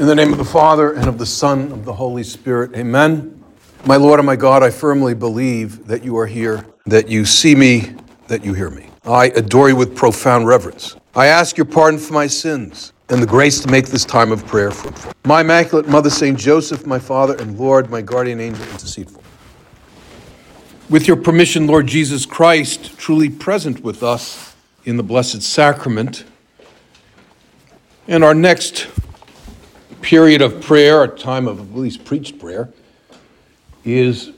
In the name of the Father, and of the Son, and of the Holy Spirit, amen. My Lord and my God, I firmly believe that you are here, that you see me, that you hear me. I adore you with profound reverence. I ask your pardon for my sins and the grace to make this time of prayer fruitful. My Immaculate Mother, Saint Joseph, my Father and Lord, my guardian angel, intercede for. With your permission, Lord Jesus Christ, truly present with us in the Blessed Sacrament, and our next period of prayer, a time of at least preached prayer, is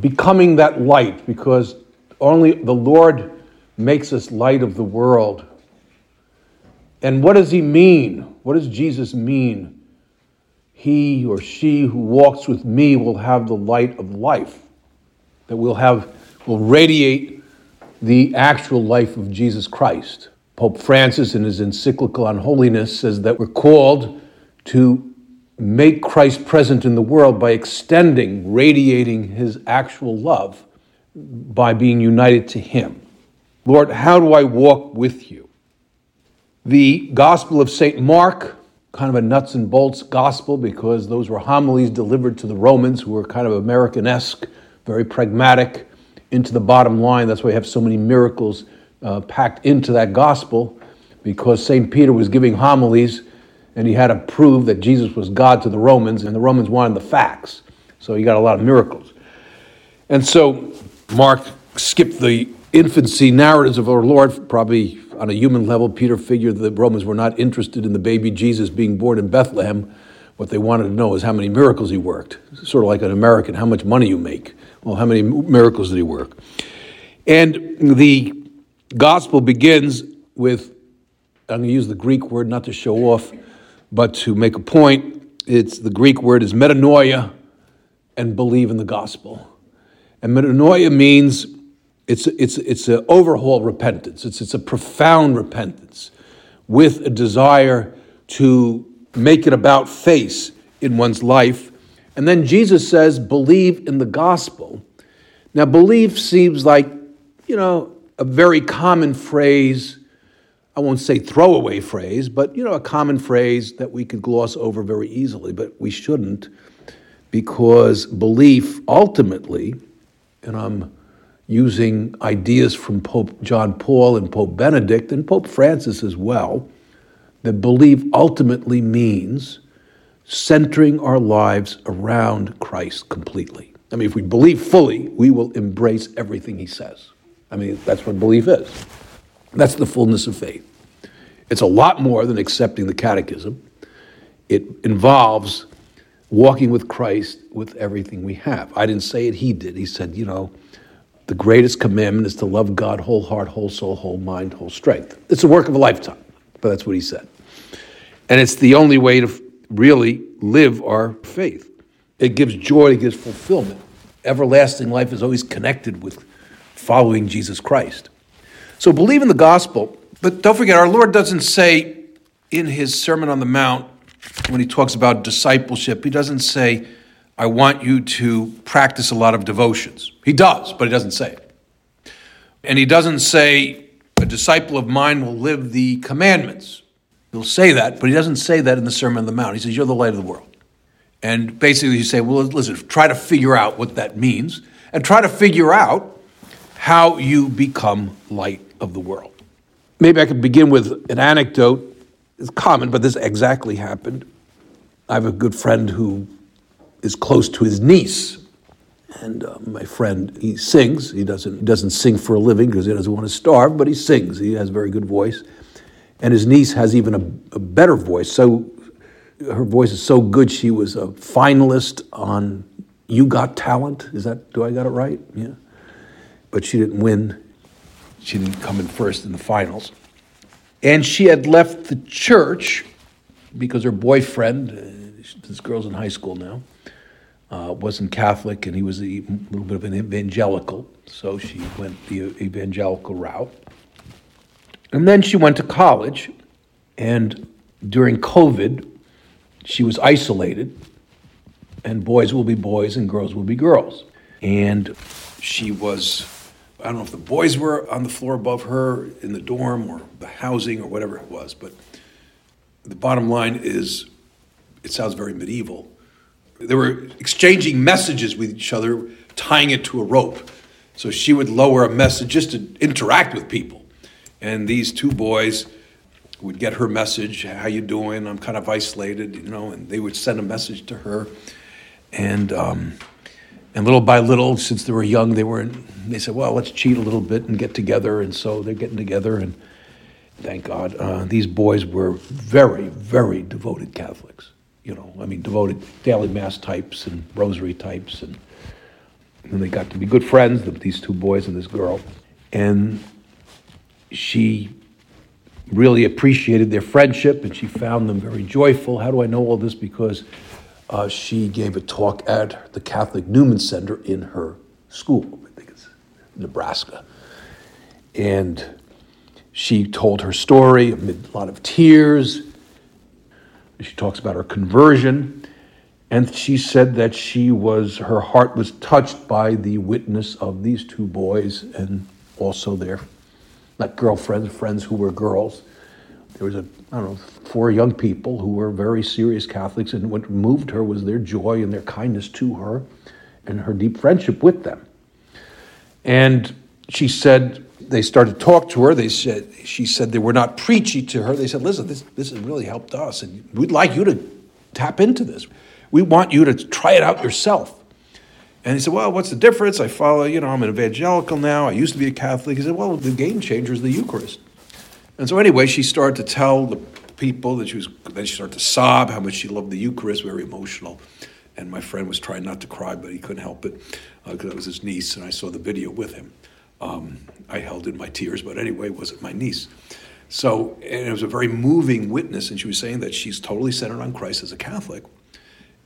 becoming that light because only the Lord makes us light of the world. And what does he mean? What does Jesus mean? He or she who walks with me will have the light of life, that will have will radiate the actual life of Jesus Christ. Pope Francis, in his encyclical on holiness, says that we're called to make Christ present in the world by extending, radiating his actual love by being united to him. Lord, how do I walk with you? The Gospel of St. Mark, kind of a nuts and bolts gospel because those were homilies delivered to the Romans who were kind of American esque, very pragmatic, into the bottom line. That's why we have so many miracles uh, packed into that gospel because St. Peter was giving homilies and he had to prove that Jesus was God to the Romans, and the Romans wanted the facts. So he got a lot of miracles. And so Mark skipped the infancy narratives of our Lord. Probably on a human level, Peter figured the Romans were not interested in the baby Jesus being born in Bethlehem. What they wanted to know is how many miracles he worked. Sort of like an American, how much money you make. Well, how many miracles did he work? And the gospel begins with, I'm going to use the Greek word not to show off, but to make a point, it's the Greek word is metanoia and believe in the gospel. And metanoia means it's, it's, it's an overhaul repentance, it's, it's a profound repentance with a desire to make it about face in one's life. And then Jesus says, believe in the gospel. Now, belief seems like, you know, a very common phrase I won't say throwaway phrase, but you know, a common phrase that we could gloss over very easily, but we shouldn't, because belief ultimately, and I'm using ideas from Pope John Paul and Pope Benedict and Pope Francis as well, that belief ultimately means centering our lives around Christ completely. I mean, if we believe fully, we will embrace everything he says. I mean, that's what belief is. That's the fullness of faith. It's a lot more than accepting the catechism. It involves walking with Christ with everything we have. I didn't say it, he did. He said, you know, the greatest commandment is to love God whole heart, whole soul, whole mind, whole strength. It's a work of a lifetime, but that's what he said. And it's the only way to really live our faith. It gives joy, it gives fulfillment. Everlasting life is always connected with following Jesus Christ. So believe in the gospel, but don't forget, our Lord doesn't say in his Sermon on the Mount, when he talks about discipleship, he doesn't say, I want you to practice a lot of devotions. He does, but he doesn't say it. And he doesn't say, a disciple of mine will live the commandments. He'll say that, but he doesn't say that in the Sermon on the Mount. He says, You're the light of the world. And basically, you say, Well, listen, try to figure out what that means and try to figure out how you become light of the world. Maybe I could begin with an anecdote. It's common, but this exactly happened. I have a good friend who is close to his niece. And uh, my friend, he sings. He doesn't, he doesn't sing for a living because he doesn't want to starve, but he sings. He has a very good voice. And his niece has even a, a better voice. So her voice is so good, she was a finalist on You Got Talent. Is that, do I got it right? Yeah. But she didn't win. She didn't come in first in the finals. And she had left the church because her boyfriend, uh, this girl's in high school now, uh, wasn't Catholic and he was a little bit of an evangelical. So she went the evangelical route. And then she went to college. And during COVID, she was isolated. And boys will be boys and girls will be girls. And she was I don't know if the boys were on the floor above her in the dorm or the housing or whatever it was, but the bottom line is it sounds very medieval. They were exchanging messages with each other, tying it to a rope. So she would lower a message just to interact with people. And these two boys would get her message, how you doing? I'm kind of isolated, you know, and they would send a message to her. And um, and little by little, since they were young, they were they said, well, let's cheat a little bit and get together. And so they're getting together, and thank God, uh, these boys were very, very devoted Catholics. You know, I mean, devoted daily mass types and rosary types, and, and they got to be good friends. These two boys and this girl, and she really appreciated their friendship, and she found them very joyful. How do I know all this? Because uh, she gave a talk at the Catholic Newman Center in her school. I think it's Nebraska, and she told her story amid a lot of tears. She talks about her conversion. And she said that she was, her heart was touched by the witness of these two boys and also their, not girlfriends, friends who were girls. There was a, I don't know, four young people who were very serious Catholics, and what moved her was their joy and their kindness to her and her deep friendship with them. And she said, they started to talk to her. They said she said they were not preachy to her. They said, "Listen, this this has really helped us, and we'd like you to tap into this. We want you to try it out yourself." And he said, "Well, what's the difference? I follow. You know, I'm an evangelical now. I used to be a Catholic." He said, "Well, the game changer is the Eucharist." And so anyway, she started to tell the people that she was. Then she started to sob how much she loved the Eucharist, very emotional. And my friend was trying not to cry, but he couldn't help it because uh, it was his niece, and I saw the video with him. Um, I held in my tears, but anyway, it wasn't my niece. So, and it was a very moving witness, and she was saying that she's totally centered on Christ as a Catholic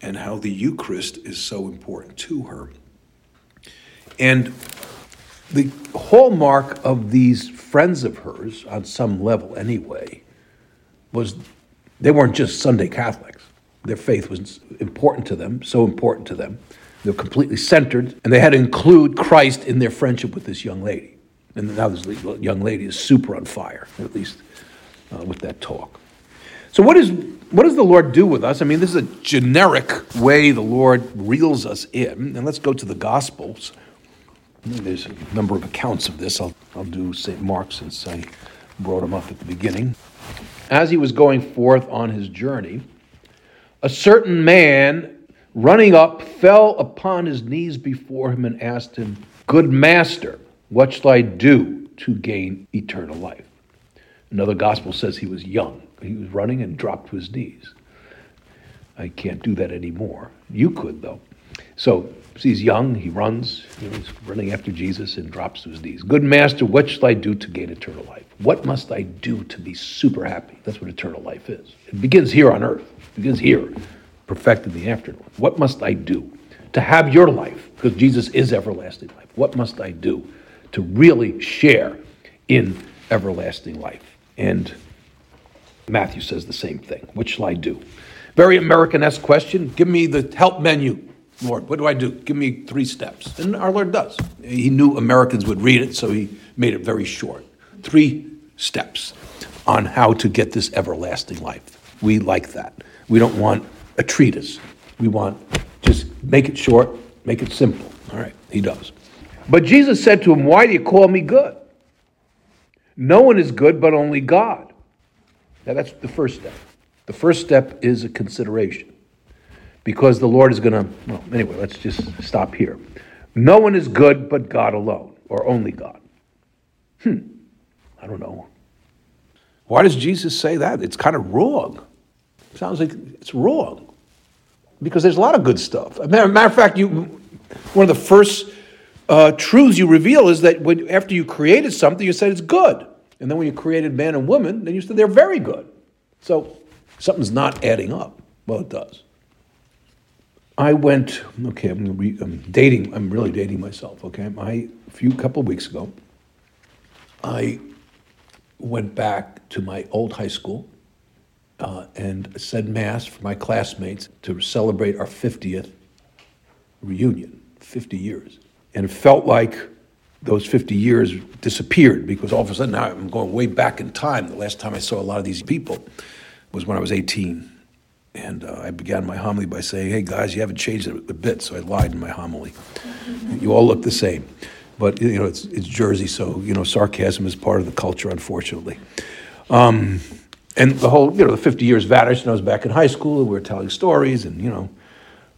and how the Eucharist is so important to her. And the hallmark of these friends of hers, on some level anyway, was they weren't just Sunday Catholics. Their faith was important to them, so important to them they're completely centered, and they had to include Christ in their friendship with this young lady. And now this young lady is super on fire, at least uh, with that talk. So, what, is, what does the Lord do with us? I mean, this is a generic way the Lord reels us in. And let's go to the Gospels. There's a number of accounts of this. I'll, I'll do St. Mark since I brought him up at the beginning. As he was going forth on his journey, a certain man running up, fell upon his knees before him and asked him, Good master, what shall I do to gain eternal life? Another gospel says he was young. He was running and dropped to his knees. I can't do that anymore. You could, though. So he's young, he runs, he's running after Jesus and drops to his knees. Good master, what shall I do to gain eternal life? What must I do to be super happy? That's what eternal life is. It begins here on earth. It begins here perfected in the afterlife. What must I do to have your life? Because Jesus is everlasting life. What must I do to really share in everlasting life? And Matthew says the same thing. What shall I do? Very American esque question. Give me the help menu, Lord. What do I do? Give me three steps. And our Lord does. He knew Americans would read it, so he made it very short. Three steps on how to get this everlasting life. We like that. We don't want a treatise. We want just make it short, make it simple. All right, he does. But Jesus said to him, Why do you call me good? No one is good but only God. Now that's the first step. The first step is a consideration. Because the Lord is going to, well, anyway, let's just stop here. No one is good but God alone, or only God. Hmm, I don't know. Why does Jesus say that? It's kind of wrong. Sounds like it's wrong because there's a lot of good stuff. matter, matter of fact, you one of the first uh, truths you reveal is that when, after you created something, you said it's good, and then when you created man and woman, then you said they're very good. So something's not adding up. Well, it does. I went. Okay, I'm, re, I'm dating. I'm really dating myself. Okay, I a few couple weeks ago, I went back to my old high school uh, and said Mass for my classmates to celebrate our 50th reunion, 50 years. And it felt like those 50 years disappeared because all of a sudden now I'm going way back in time. The last time I saw a lot of these people was when I was 18. And uh, I began my homily by saying, hey guys, you haven't changed it a bit. So I lied in my homily. You all look the same. But, you know, it's, it's Jersey, so, you know, sarcasm is part of the culture, unfortunately. Um, and the whole, you know, the 50 years vanished, and I was back in high school, and we were telling stories, and, you know,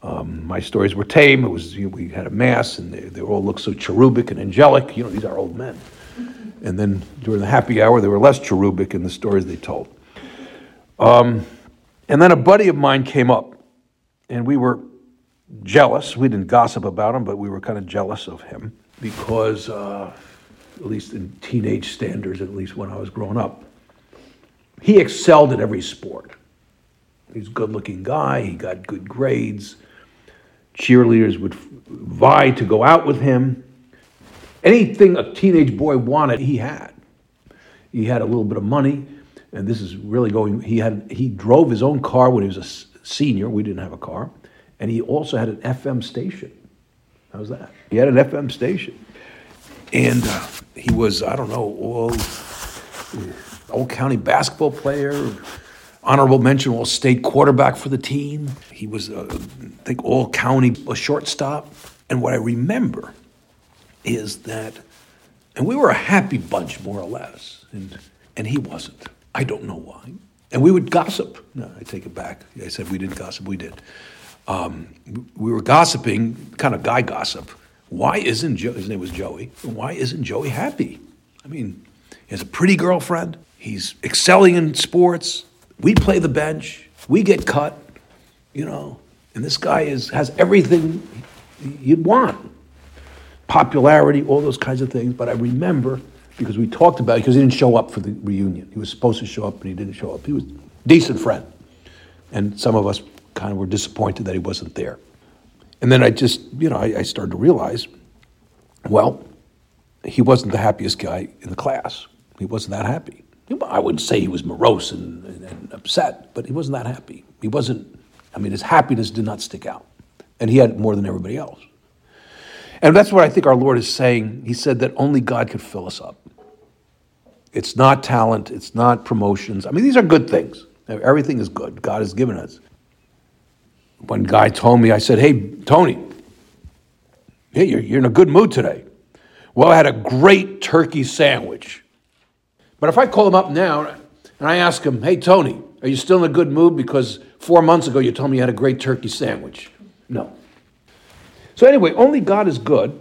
um, my stories were tame. It was, you know, we had a mass, and they, they all looked so cherubic and angelic. You know, these are old men. And then during the happy hour, they were less cherubic in the stories they told. Um, and then a buddy of mine came up, and we were jealous. We didn't gossip about him, but we were kind of jealous of him because, uh, at least in teenage standards, at least when I was growing up, he excelled at every sport. He's a good looking guy, he got good grades. Cheerleaders would vie to go out with him. Anything a teenage boy wanted, he had. He had a little bit of money, and this is really going. He had he drove his own car when he was a senior. We didn't have a car, and he also had an FM station. How's that? He had an FM station, and uh, he was I don't know all old county basketball player, honorable mention all state quarterback for the team. He was uh, I think all county a shortstop. And what I remember is that, and we were a happy bunch more or less, and and he wasn't. I don't know why. And we would gossip. No, I take it back. I said we didn't gossip. We did. Um, we were gossiping, kind of guy gossip. Why isn't Joe, his name was Joey, why isn't Joey happy? I mean, he has a pretty girlfriend, he's excelling in sports, we play the bench, we get cut, you know, and this guy is, has everything you'd want popularity, all those kinds of things. But I remember because we talked about it because he didn't show up for the reunion. He was supposed to show up, but he didn't show up. He was a decent friend. And some of us kind of were disappointed that he wasn't there. And then I just, you know, I, I started to realize, well, he wasn't the happiest guy in the class. He wasn't that happy. I wouldn't say he was morose and, and, and upset, but he wasn't that happy. He wasn't, I mean, his happiness did not stick out. And he had more than everybody else. And that's what I think our Lord is saying. He said that only God could fill us up. It's not talent, it's not promotions. I mean, these are good things. Everything is good. God has given us. One guy told me, I said, Hey, Tony, hey, you're, you're in a good mood today. Well, I had a great turkey sandwich. But if I call him up now and I ask him, Hey, Tony, are you still in a good mood? Because four months ago you told me you had a great turkey sandwich. No. So, anyway, only God is good.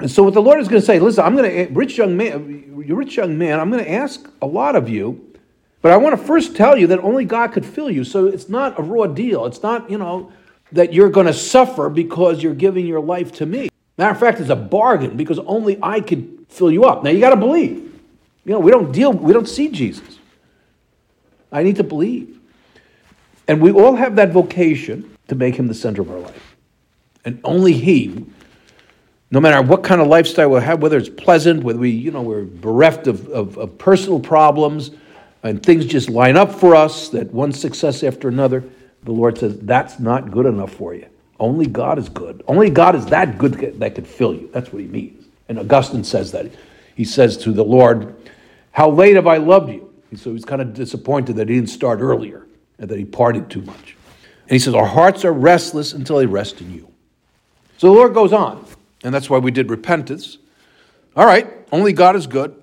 And so, what the Lord is going to say, listen, I'm going to, eh, rich young man, you rich young man, I'm going to ask a lot of you but I want to first tell you that only God could fill you. So it's not a raw deal. It's not, you know, that you're going to suffer because you're giving your life to me. Matter of fact, it's a bargain because only I could fill you up. Now you got to believe. You know, we don't deal, we don't see Jesus. I need to believe. And we all have that vocation to make him the center of our life. And only he, no matter what kind of lifestyle we have, whether it's pleasant, whether we, you know, we're bereft of, of, of personal problems, and things just line up for us, that one success after another, the Lord says, that's not good enough for you. Only God is good. Only God is that good that could fill you. That's what he means. And Augustine says that. He says to the Lord, How late have I loved you? So he's kind of disappointed that he didn't start earlier and that he partied too much. And he says, Our hearts are restless until they rest in you. So the Lord goes on. And that's why we did repentance. All right, only God is good.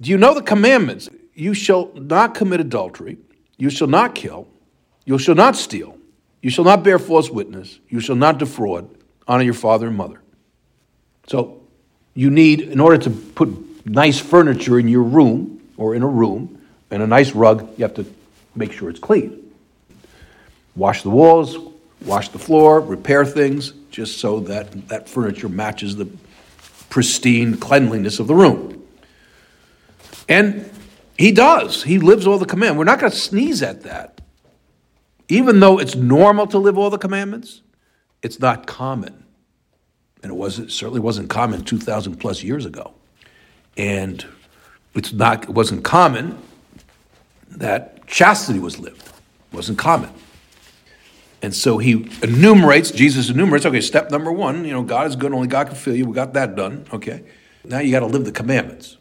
Do you know the commandments? You shall not commit adultery. You shall not kill. You shall not steal. You shall not bear false witness. You shall not defraud. Honor your father and mother. So, you need, in order to put nice furniture in your room or in a room and a nice rug, you have to make sure it's clean. Wash the walls, wash the floor, repair things, just so that that furniture matches the pristine cleanliness of the room. And he does. He lives all the commandments. We're not going to sneeze at that. Even though it's normal to live all the commandments, it's not common. And it, was, certainly wasn't common 2,000 plus years ago. And it's not, it wasn't common that chastity was lived. It wasn't common. And so he enumerates, Jesus enumerates, okay, step number one, you know, God is good, only God can fill you. We got that done, okay? Now you got to live the commandments.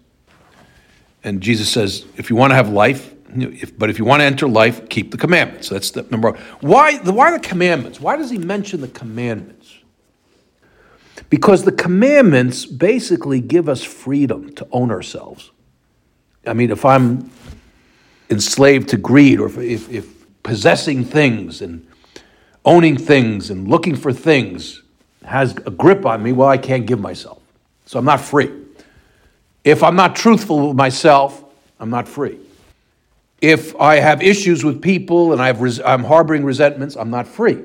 And Jesus says, if you want to have life, If, but if you want to enter life, keep the commandments. That's the number one. Why the, why the commandments? Why does he mention the commandments? Because the commandments basically give us freedom to own ourselves. I mean, if I'm enslaved to greed or if, if, if possessing things and owning things and looking for things has a grip on me, well, I can't give myself. So I'm not free. If I'm not truthful with myself, I'm not free. If I have issues with people and I have res- I'm harboring resentments, I'm not free.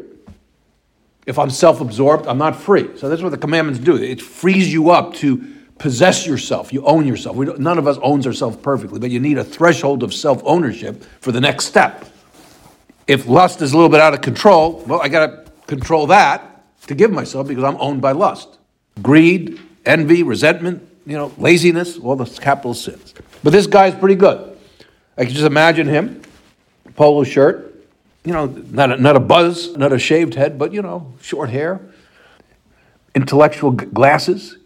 If I'm self absorbed, I'm not free. So that's what the commandments do. It frees you up to possess yourself. You own yourself. none of us owns ourselves perfectly, but you need a threshold of self ownership for the next step. If lust is a little bit out of control, well, I got to control that to give myself because I'm owned by lust. Greed, envy, resentment, you know, laziness, all the capital sins. But this guy's pretty good. I can just imagine him, polo shirt, you know, not a, not a buzz, not a shaved head, but, you know, short hair, intellectual glasses,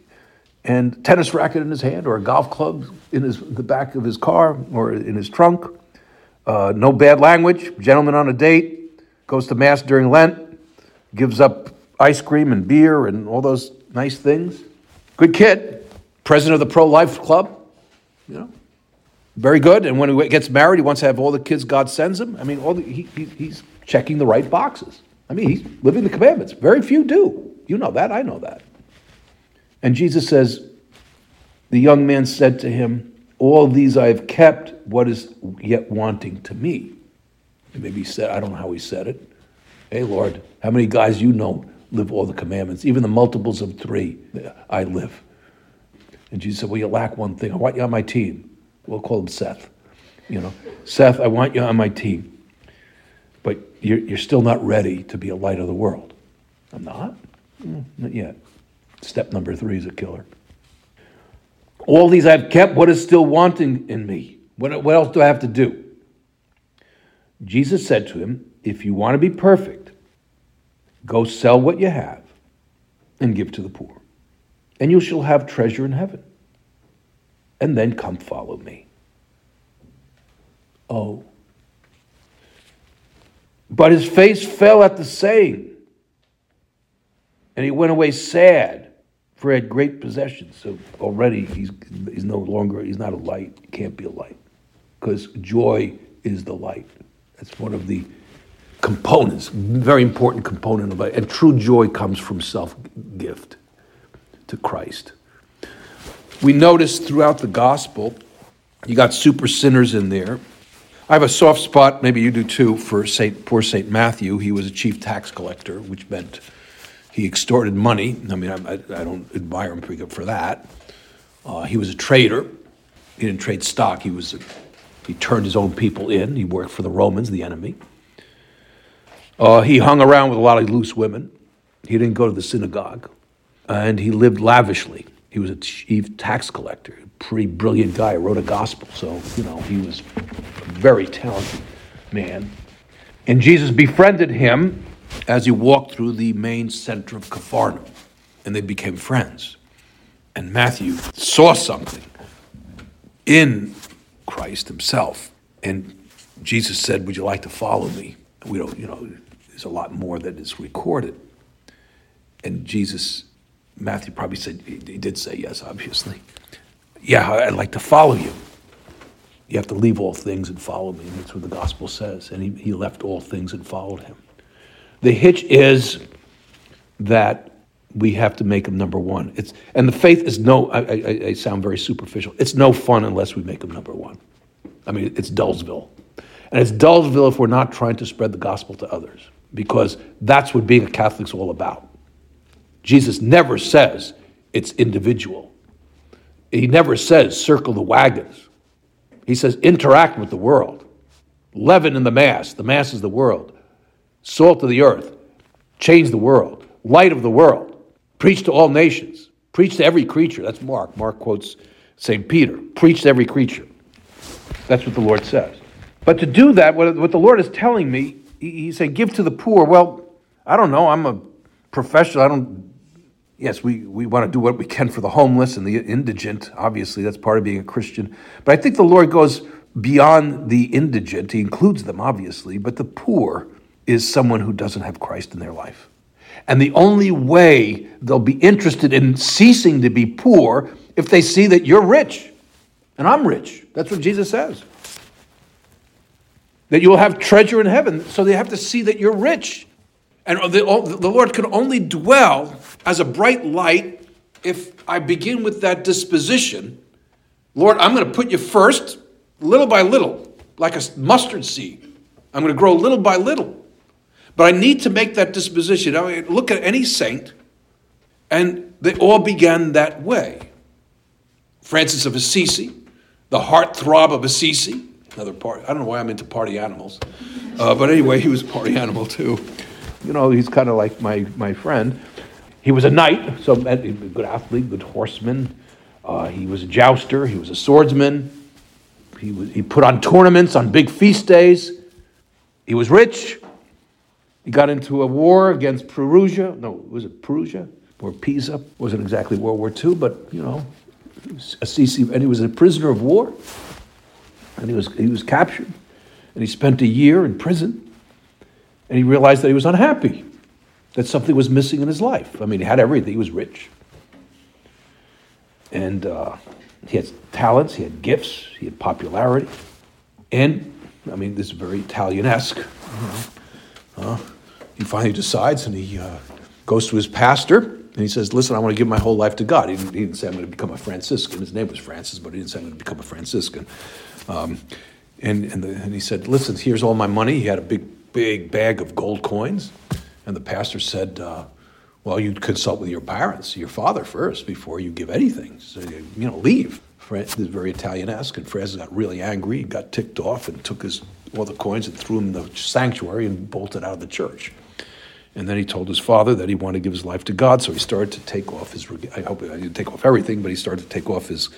and tennis racket in his hand, or a golf club in his, the back of his car or in his trunk. Uh, no bad language, gentleman on a date, goes to Mass during Lent, gives up ice cream and beer and all those nice things. Good kid, president of the pro life club, you know, very good. And when he gets married, he wants to have all the kids God sends him. I mean, all the, he, he, he's checking the right boxes. I mean, he's living the commandments. Very few do. You know that. I know that. And Jesus says, The young man said to him, All these I have kept. What is yet wanting to me? And maybe he said, I don't know how he said it. Hey, Lord, how many guys you know live all the commandments? Even the multiples of three, I live. And Jesus said, Well, you lack one thing. I want you on my team. We'll call him Seth. You know, Seth, I want you on my team, but you're, you're still not ready to be a light of the world. I'm not? Mm, not yet. Step number three is a killer. All these I've kept, what is still wanting in me? What, what else do I have to do? Jesus said to him, If you want to be perfect, go sell what you have and give to the poor, and you shall have treasure in heaven and then come follow me. Oh. But his face fell at the saying, and he went away sad, for had great possessions. So already he's, he's no longer, he's not a light, can't be a light, because joy is the light. That's one of the components, very important component of it. And true joy comes from self gift to Christ. We notice throughout the gospel, you got super sinners in there. I have a soft spot, maybe you do too, for Saint, poor St. Matthew. He was a chief tax collector, which meant he extorted money. I mean, I, I don't admire him for that. Uh, he was a trader. He didn't trade stock. He was a, he turned his own people in. He worked for the Romans, the enemy. Uh, he hung around with a lot of loose women. He didn't go to the synagogue, and he lived lavishly. He was a chief tax collector, a pretty brilliant guy, wrote a gospel. So, you know, he was a very talented man. And Jesus befriended him as he walked through the main center of Capharnaum, and they became friends. And Matthew saw something in Christ himself. And Jesus said, Would you like to follow me? We don't, you know, there's a lot more that is recorded. And Jesus Matthew probably said, he did say yes, obviously. Yeah, I'd like to follow you. You have to leave all things and follow me. And that's what the gospel says. And he, he left all things and followed him. The hitch is that we have to make them number one. It's, and the faith is no, I, I, I sound very superficial. It's no fun unless we make them number one. I mean, it's Dullsville. And it's Dullsville if we're not trying to spread the gospel to others, because that's what being a Catholic's all about. Jesus never says it's individual. He never says circle the wagons. He says interact with the world. Leaven in the mass. The mass is the world. Salt of the earth. Change the world. Light of the world. Preach to all nations. Preach to every creature. That's Mark. Mark quotes St. Peter. Preach to every creature. That's what the Lord says. But to do that, what what the Lord is telling me, He's saying, give to the poor. Well, I don't know. I'm a professional. I don't yes, we, we want to do what we can for the homeless and the indigent. Obviously, that's part of being a Christian. But I think the Lord goes beyond the indigent, he includes them obviously, but the poor is someone who doesn't have Christ in their life. And the only way they'll be interested in ceasing to be poor if they see that you're rich and I'm rich. That's what Jesus says. That you will have treasure in heaven. So they have to see that you're rich. And the, the Lord can only dwell as a bright light if I begin with that disposition. Lord, I'm going to put you first, little by little, like a mustard seed. I'm going to grow little by little. But I need to make that disposition. I mean, look at any saint, and they all began that way. Francis of Assisi, the heartthrob of Assisi, another part. I don't know why I'm into party animals, uh, but anyway, he was a party animal too. You know, he's kind of like my, my friend. He was a knight, so a good athlete, good horseman. Uh, he was a jouster. He was a swordsman. He, was, he put on tournaments on big feast days. He was rich. He got into a war against Perugia. No, was it Perugia or Pisa? Wasn't exactly World War II, but you know, Assisi, and he was a prisoner of war. And he was he was captured, and he spent a year in prison. And he realized that he was unhappy, that something was missing in his life. I mean, he had everything. He was rich, and uh, he had talents, he had gifts, he had popularity, and I mean, this is very Italian-esque. Uh, he finally decides, and he uh, goes to his pastor, and he says, "Listen, I want to give my whole life to God." He didn't, he didn't, say, "I'm going to become a Franciscan." His name was Francis, but he didn't say, "I'm going to become a Franciscan." Um, and and, the, and he said, "Listen, here's all my money." He had a big, big bag of gold coins, and the pastor said. Uh, well, you'd consult with your parents, your father first, before you give anything. So, you know, leave. This is very Italian-esque, and Francis got really angry, got ticked off, and took his all the coins and threw them in the sanctuary and bolted out of the church. And then he told his father that he wanted to give his life to God, so he started to take off his. I hope I didn't take off everything, but he started to take off his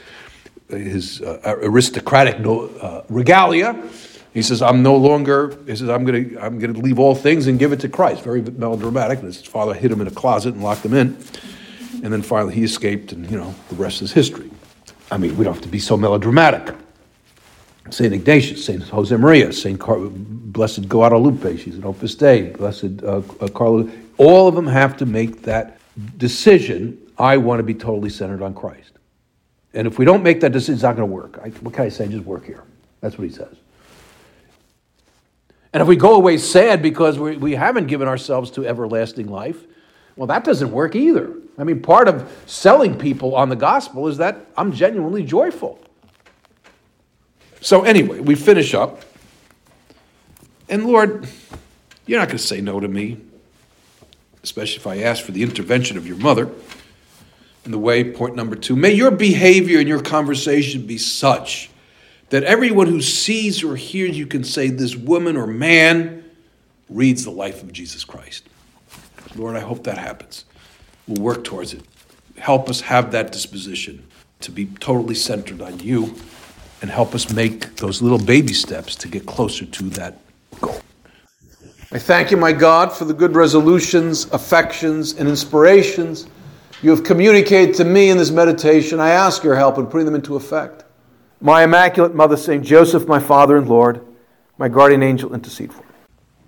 his uh, aristocratic uh, regalia. He says, "I'm no longer." He says, "I'm going to I'm going to leave all things and give it to Christ." Very melodramatic. And his father hid him in a closet and locked him in. And then finally, he escaped, and you know the rest is history. I mean, we don't have to be so melodramatic. St. Ignatius, St. Josemaria, St. Car- Blessed Guadalupe, she's an Opus Dei, Blessed uh, uh, Carlo, all of them have to make that decision I want to be totally centered on Christ. And if we don't make that decision, it's not going to work. I, what can I say? Just work here. That's what he says. And if we go away sad because we, we haven't given ourselves to everlasting life, well, that doesn't work either. I mean, part of selling people on the gospel is that I'm genuinely joyful. So, anyway, we finish up. And Lord, you're not going to say no to me, especially if I ask for the intervention of your mother. In the way, point number two, may your behavior and your conversation be such that everyone who sees or hears you can say, This woman or man reads the life of Jesus Christ. Lord, I hope that happens. We'll work towards it. Help us have that disposition to be totally centered on you and help us make those little baby steps to get closer to that goal. I thank you, my God, for the good resolutions, affections, and inspirations you have communicated to me in this meditation. I ask your help in putting them into effect. My Immaculate Mother, St. Joseph, my Father and Lord, my guardian angel, intercede for me.